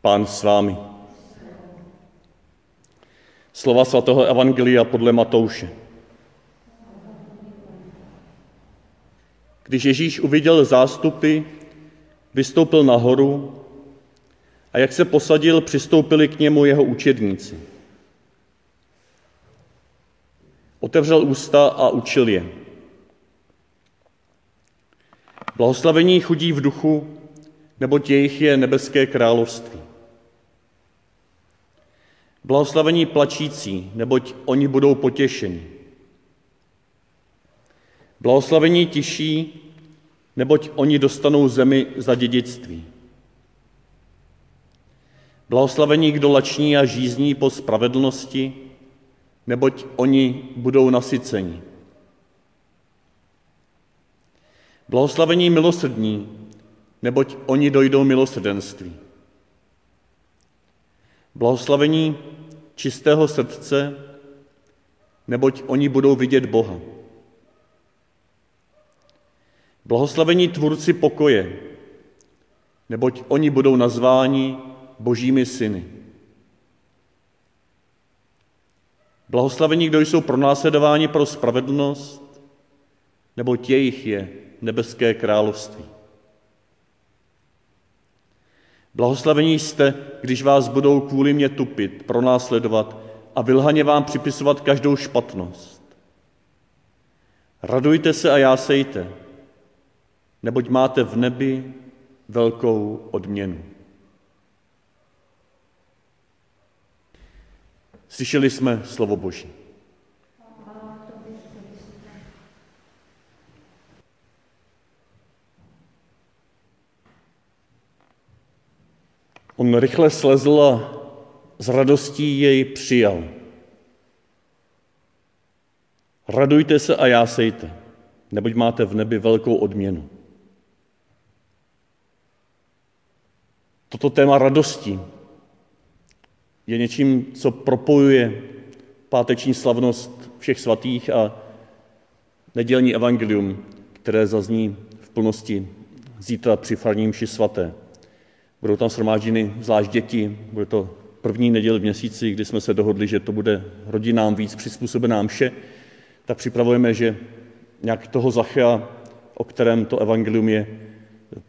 Pán s vámi. Slova svatého Evangelia podle Matouše. Když Ježíš uviděl zástupy, vystoupil nahoru a jak se posadil, přistoupili k němu jeho učedníci. Otevřel ústa a učil je. Blahoslavení chudí v duchu, neboť jejich je nebeské království. Blahoslavení plačící, neboť oni budou potěšeni. Blahoslavení tiší, neboť oni dostanou zemi za dědictví. Blahoslavení, kdo lační a žízní po spravedlnosti, neboť oni budou nasyceni. Blahoslavení milosrdní, neboť oni dojdou milosrdenství. Blahoslavení čistého srdce, neboť oni budou vidět Boha. Blahoslavení tvůrci pokoje, neboť oni budou nazváni božími syny. Blahoslavení, kdo jsou pronásledováni pro spravedlnost, neboť jejich je nebeské království. Blahoslavení jste, když vás budou kvůli mě tupit, pronásledovat a vylhaně vám připisovat každou špatnost. Radujte se a jásejte, neboť máte v nebi velkou odměnu. Slyšeli jsme slovo Boží. On rychle slezl a s radostí jej přijal. Radujte se a jásejte, neboť máte v nebi velkou odměnu. Toto téma radosti je něčím, co propojuje páteční slavnost všech svatých a nedělní evangelium, které zazní v plnosti zítra při farním ši svaté. Budou tam shromážděny zvlášť děti, bude to první neděli v měsíci, kdy jsme se dohodli, že to bude rodinám víc přizpůsobená mše, tak připravujeme, že nějak toho Zachea, o kterém to evangelium je,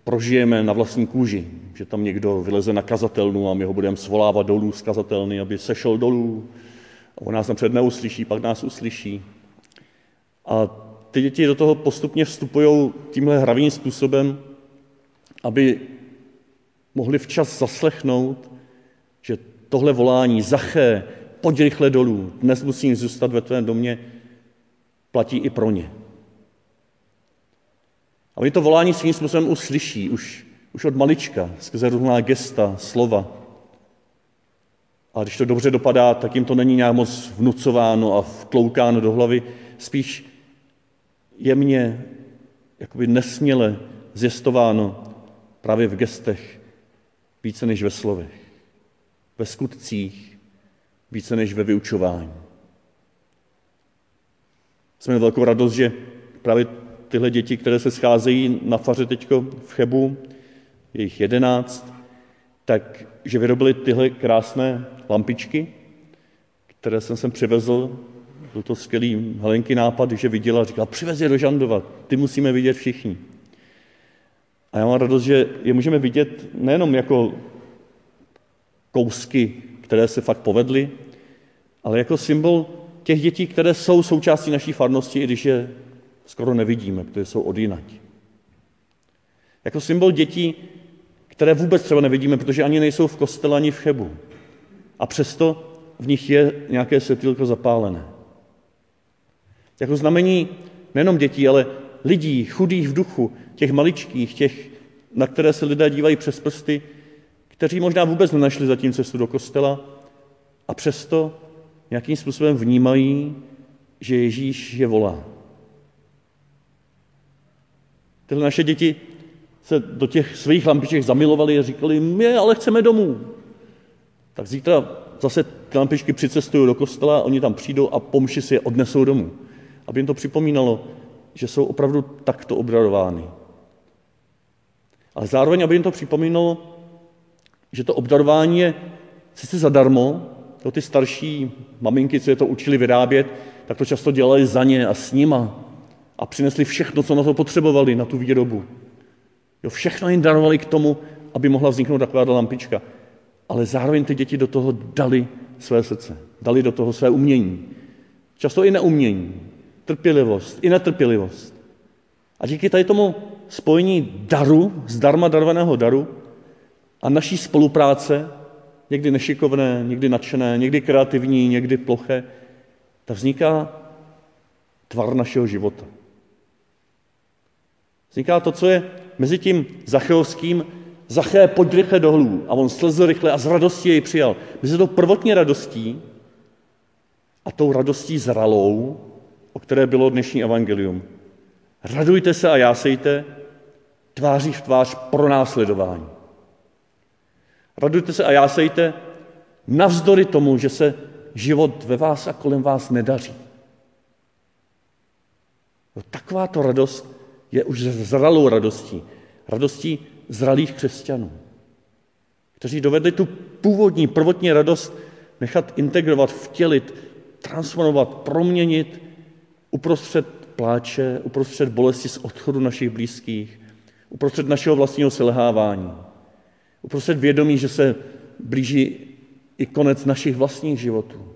prožijeme na vlastní kůži. Že tam někdo vyleze na kazatelnu a my ho budeme svolávat dolů z kazatelny, aby sešel dolů. A on nás napřed neuslyší, pak nás uslyší. A ty děti do toho postupně vstupují tímhle hravým způsobem, aby mohli včas zaslechnout, že tohle volání, Zaché, pojď rychle dolů, dnes musím zůstat ve tvém domě, platí i pro ně. A oni to volání svým způsobem už slyší, už, už od malička, skrze různá gesta, slova. A když to dobře dopadá, tak jim to není nějak moc vnucováno a vtloukáno do hlavy, spíš jemně, jakoby nesměle zjistováno právě v gestech, více než ve slovech, ve skutcích, více než ve vyučování. Jsme velkou radost, že právě tyhle děti, které se scházejí na faře teďko v Chebu, je jich jedenáct, tak, že vyrobili tyhle krásné lampičky, které jsem sem přivezl. Byl to skvělý Helenky nápad, že viděla, říkala, přivez je do Žandova, ty musíme vidět všichni. A já mám radost, že je můžeme vidět nejenom jako kousky, které se fakt povedly, ale jako symbol těch dětí, které jsou součástí naší farnosti, i když je skoro nevidíme, protože jsou odjinať. Jako symbol dětí, které vůbec třeba nevidíme, protože ani nejsou v kostele, ani v chebu. A přesto v nich je nějaké světýlko zapálené. Jako znamení nejenom dětí, ale lidí, chudých v duchu, těch maličkých, těch, na které se lidé dívají přes prsty, kteří možná vůbec nenašli zatím cestu do kostela a přesto nějakým způsobem vnímají, že Ježíš je volá. Tyhle naše děti se do těch svých lampiček zamilovali a říkali, my ale chceme domů. Tak zítra zase ty lampičky přicestují do kostela, oni tam přijdou a pomši si je odnesou domů. Aby jim to připomínalo, jsou opravdu takto obradovány. Ale zároveň, aby jim to připomínalo, že to obdarování je sice zadarmo, to ty starší maminky, co je to učili vyrábět, tak to často dělali za ně a s nima a přinesli všechno, co na to potřebovali, na tu výrobu. Jo, všechno jim darovali k tomu, aby mohla vzniknout taková lampička. Ale zároveň ty děti do toho dali své srdce, dali do toho své umění. Často i neumění, trpělivost, i netrpělivost. A díky tady tomu spojení daru, zdarma darovaného daru a naší spolupráce, někdy nešikovné, někdy nadšené, někdy kreativní, někdy ploché, tak vzniká tvar našeho života. Vzniká to, co je mezi tím Zachovským, Zaché, pojď rychle dolů. A on slezl rychle a z radosti jej přijal. Mezi to prvotní radostí a tou radostí zralou, o které bylo dnešní evangelium. Radujte se a jásejte, tváří v tvář pro následování. Radujte se a jásejte navzdory tomu, že se život ve vás a kolem vás nedaří. No, takováto radost je už zralou radostí. Radostí zralých křesťanů, kteří dovedli tu původní, prvotní radost nechat integrovat, vtělit, transformovat, proměnit uprostřed pláče, uprostřed bolesti z odchodu našich blízkých, uprostřed našeho vlastního selhávání, uprostřed vědomí, že se blíží i konec našich vlastních životů.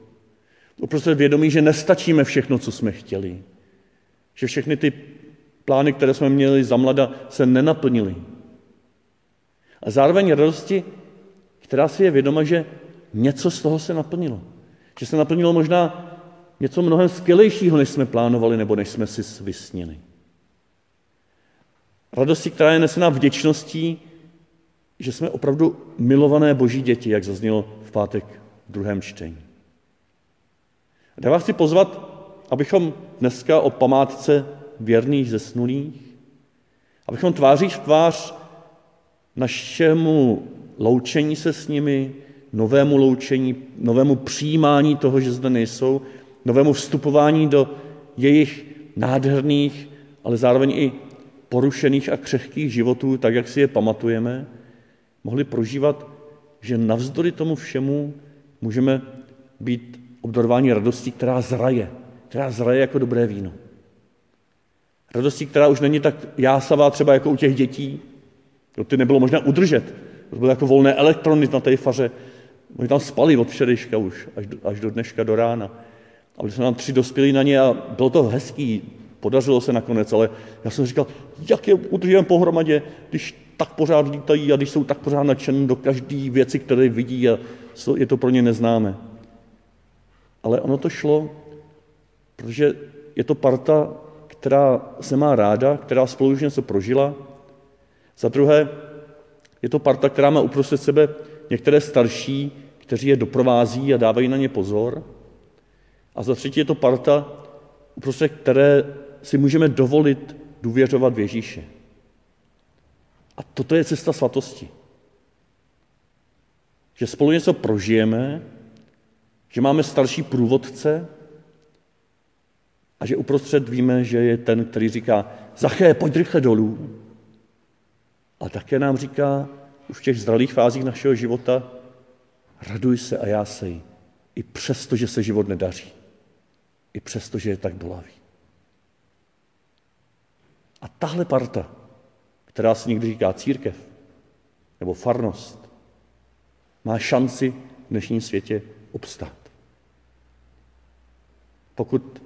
Uprostřed vědomí, že nestačíme všechno, co jsme chtěli. Že všechny ty plány, které jsme měli za mlada, se nenaplnily. A zároveň radosti, která si je vědoma, že něco z toho se naplnilo. Že se naplnilo možná něco mnohem skvělejšího, než jsme plánovali nebo než jsme si vysnili. Radosti, která je nesena vděčností, že jsme opravdu milované boží děti, jak zaznělo v pátek v druhém čtení. Já vás chci pozvat, abychom dneska o památce věrných zesnulých, abychom tváří v tvář našemu loučení se s nimi, novému loučení, novému přijímání toho, že zde nejsou, novému vstupování do jejich nádherných, ale zároveň i porušených a křehkých životů, tak jak si je pamatujeme, mohli prožívat, že navzdory tomu všemu můžeme být obdarováni radostí, která zraje, která zraje jako dobré víno. Radostí, která už není tak jásavá třeba jako u těch dětí, jo, ty nebylo možné udržet. To byly jako volné elektrony na té faře. Oni tam spali od včerejška už, až do, až do dneška, do rána. A byli jsme nám tři dospělí na ně a bylo to hezký, podařilo se nakonec, ale já jsem říkal, jak je udržujeme pohromadě, když tak pořád lítají a když jsou tak pořád nadšení do každé věci, které vidí a je to pro ně neznáme. Ale ono to šlo, protože je to parta, která se má ráda, která spolu už něco prožila. Za druhé, je to parta, která má uprostřed sebe některé starší, kteří je doprovází a dávají na ně pozor. A za třetí je to parta, uprostřed které si můžeme dovolit důvěřovat v Ježíše. A toto je cesta svatosti. Že spolu něco prožijeme, že máme starší průvodce a že uprostřed víme, že je ten, který říká, Zaché, pojď rychle dolů. A také nám říká už v těch zralých fázích našeho života, raduj se a jásej, i přesto, že se život nedaří. I přesto, že je tak bolavý. A tahle parta, která se někdy říká církev nebo farnost, má šanci v dnešním světě obstát. Pokud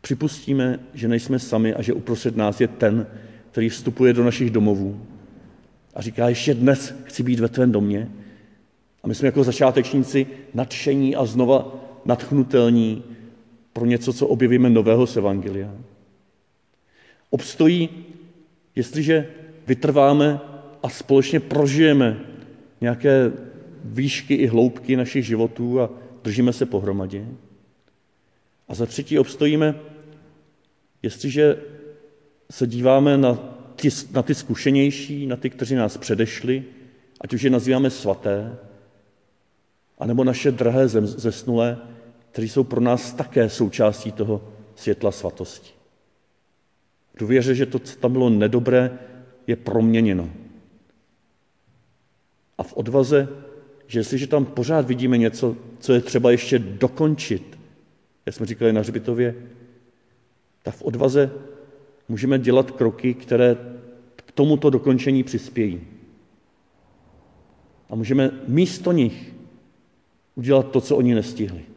připustíme, že nejsme sami a že uprostřed nás je ten, který vstupuje do našich domovů a říká, ještě dnes chci být ve tvém domě. A my jsme jako začátečníci nadšení a znova nadchnutelní pro něco, co objevíme nového z Evangelia. Obstojí, jestliže vytrváme a společně prožijeme nějaké výšky i hloubky našich životů a držíme se pohromadě. A za třetí obstojíme, jestliže se díváme na ty, na ty zkušenější, na ty, kteří nás předešli, ať už je nazýváme svaté, anebo naše drahé zesnulé, kteří jsou pro nás také součástí toho světla svatosti. Důvěře, že to, co tam bylo nedobré, je proměněno. a v odvaze, že jestliže tam pořád vidíme něco, co je třeba ještě dokončit, jak jsme říkali na Hřbitově, tak v odvaze můžeme dělat kroky, které k tomuto dokončení přispějí. A můžeme místo nich udělat to, co oni nestihli.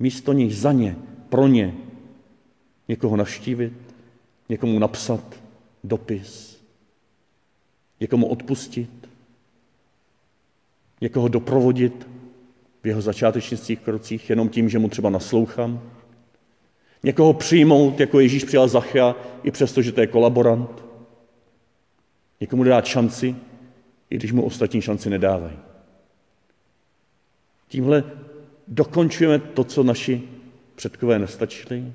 Místo nich za ně, pro ně, někoho navštívit, někomu napsat dopis, někomu odpustit, někoho doprovodit v jeho začátečnických krocích jenom tím, že mu třeba naslouchám, někoho přijmout, jako Ježíš přijal Zachia, i přesto, že to je kolaborant, někomu dát šanci, i když mu ostatní šanci nedávají. Tímhle dokončujeme to, co naši předkové nestačili.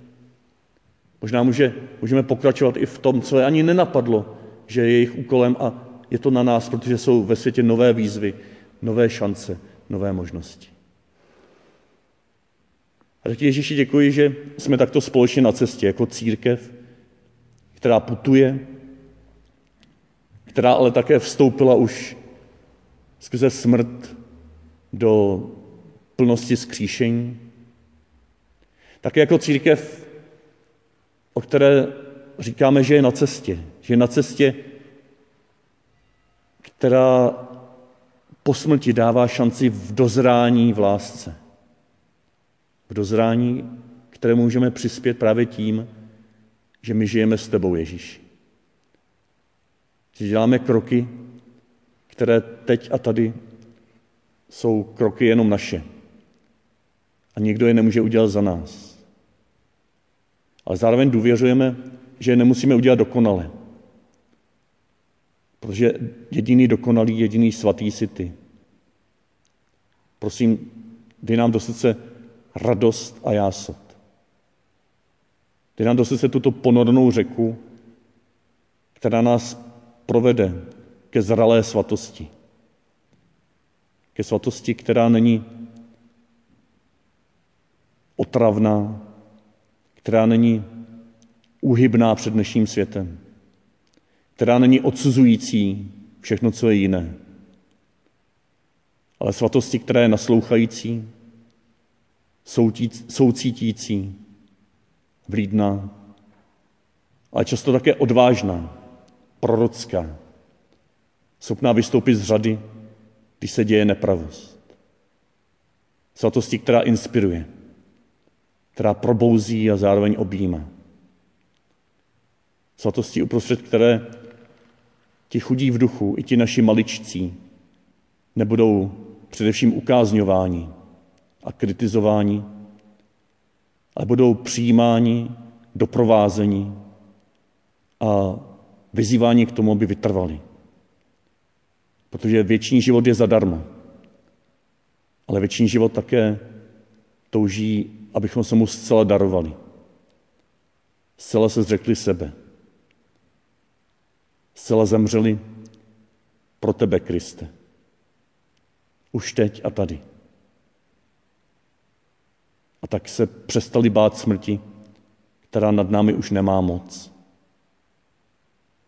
Možná může, můžeme pokračovat i v tom, co je ani nenapadlo, že je jejich úkolem a je to na nás, protože jsou ve světě nové výzvy, nové šance, nové možnosti. A tak Ježíši děkuji, že jsme takto společně na cestě jako církev, která putuje, která ale také vstoupila už skrze smrt do plnosti skříšení. Také jako církev, o které říkáme, že je na cestě, že je na cestě, která po smrti dává šanci v dozrání v lásce. V dozrání, které můžeme přispět právě tím, že my žijeme s tebou, Ježíši. Že děláme kroky, které teď a tady jsou kroky jenom naše. A nikdo je nemůže udělat za nás. Ale zároveň důvěřujeme, že je nemusíme udělat dokonale. Protože jediný dokonalý, jediný svatý si ty. Prosím, dej nám do srdce radost a jásot. Dej nám do srdce tuto ponornou řeku, která nás provede ke zralé svatosti. Ke svatosti, která není otravná, která není úhybná před dnešním světem, která není odsuzující všechno, co je jiné, ale svatosti, která je naslouchající, soucítící, vlídná, ale často také odvážná, prorocká, schopná vystoupit z řady, když se děje nepravost. Svatosti, která inspiruje, která probouzí a zároveň objímá. Svatosti, uprostřed které ti chudí v duchu, i ti naši maličcí, nebudou především ukázňováni a kritizováni, ale budou přijímáni, doprovázeni a vyzýváni k tomu, aby vytrvali. Protože věčný život je zadarmo. Ale věčný život také touží, abychom se mu zcela darovali. Zcela se zřekli sebe. Zcela zemřeli pro tebe, Kriste. Už teď a tady. A tak se přestali bát smrti, která nad námi už nemá moc.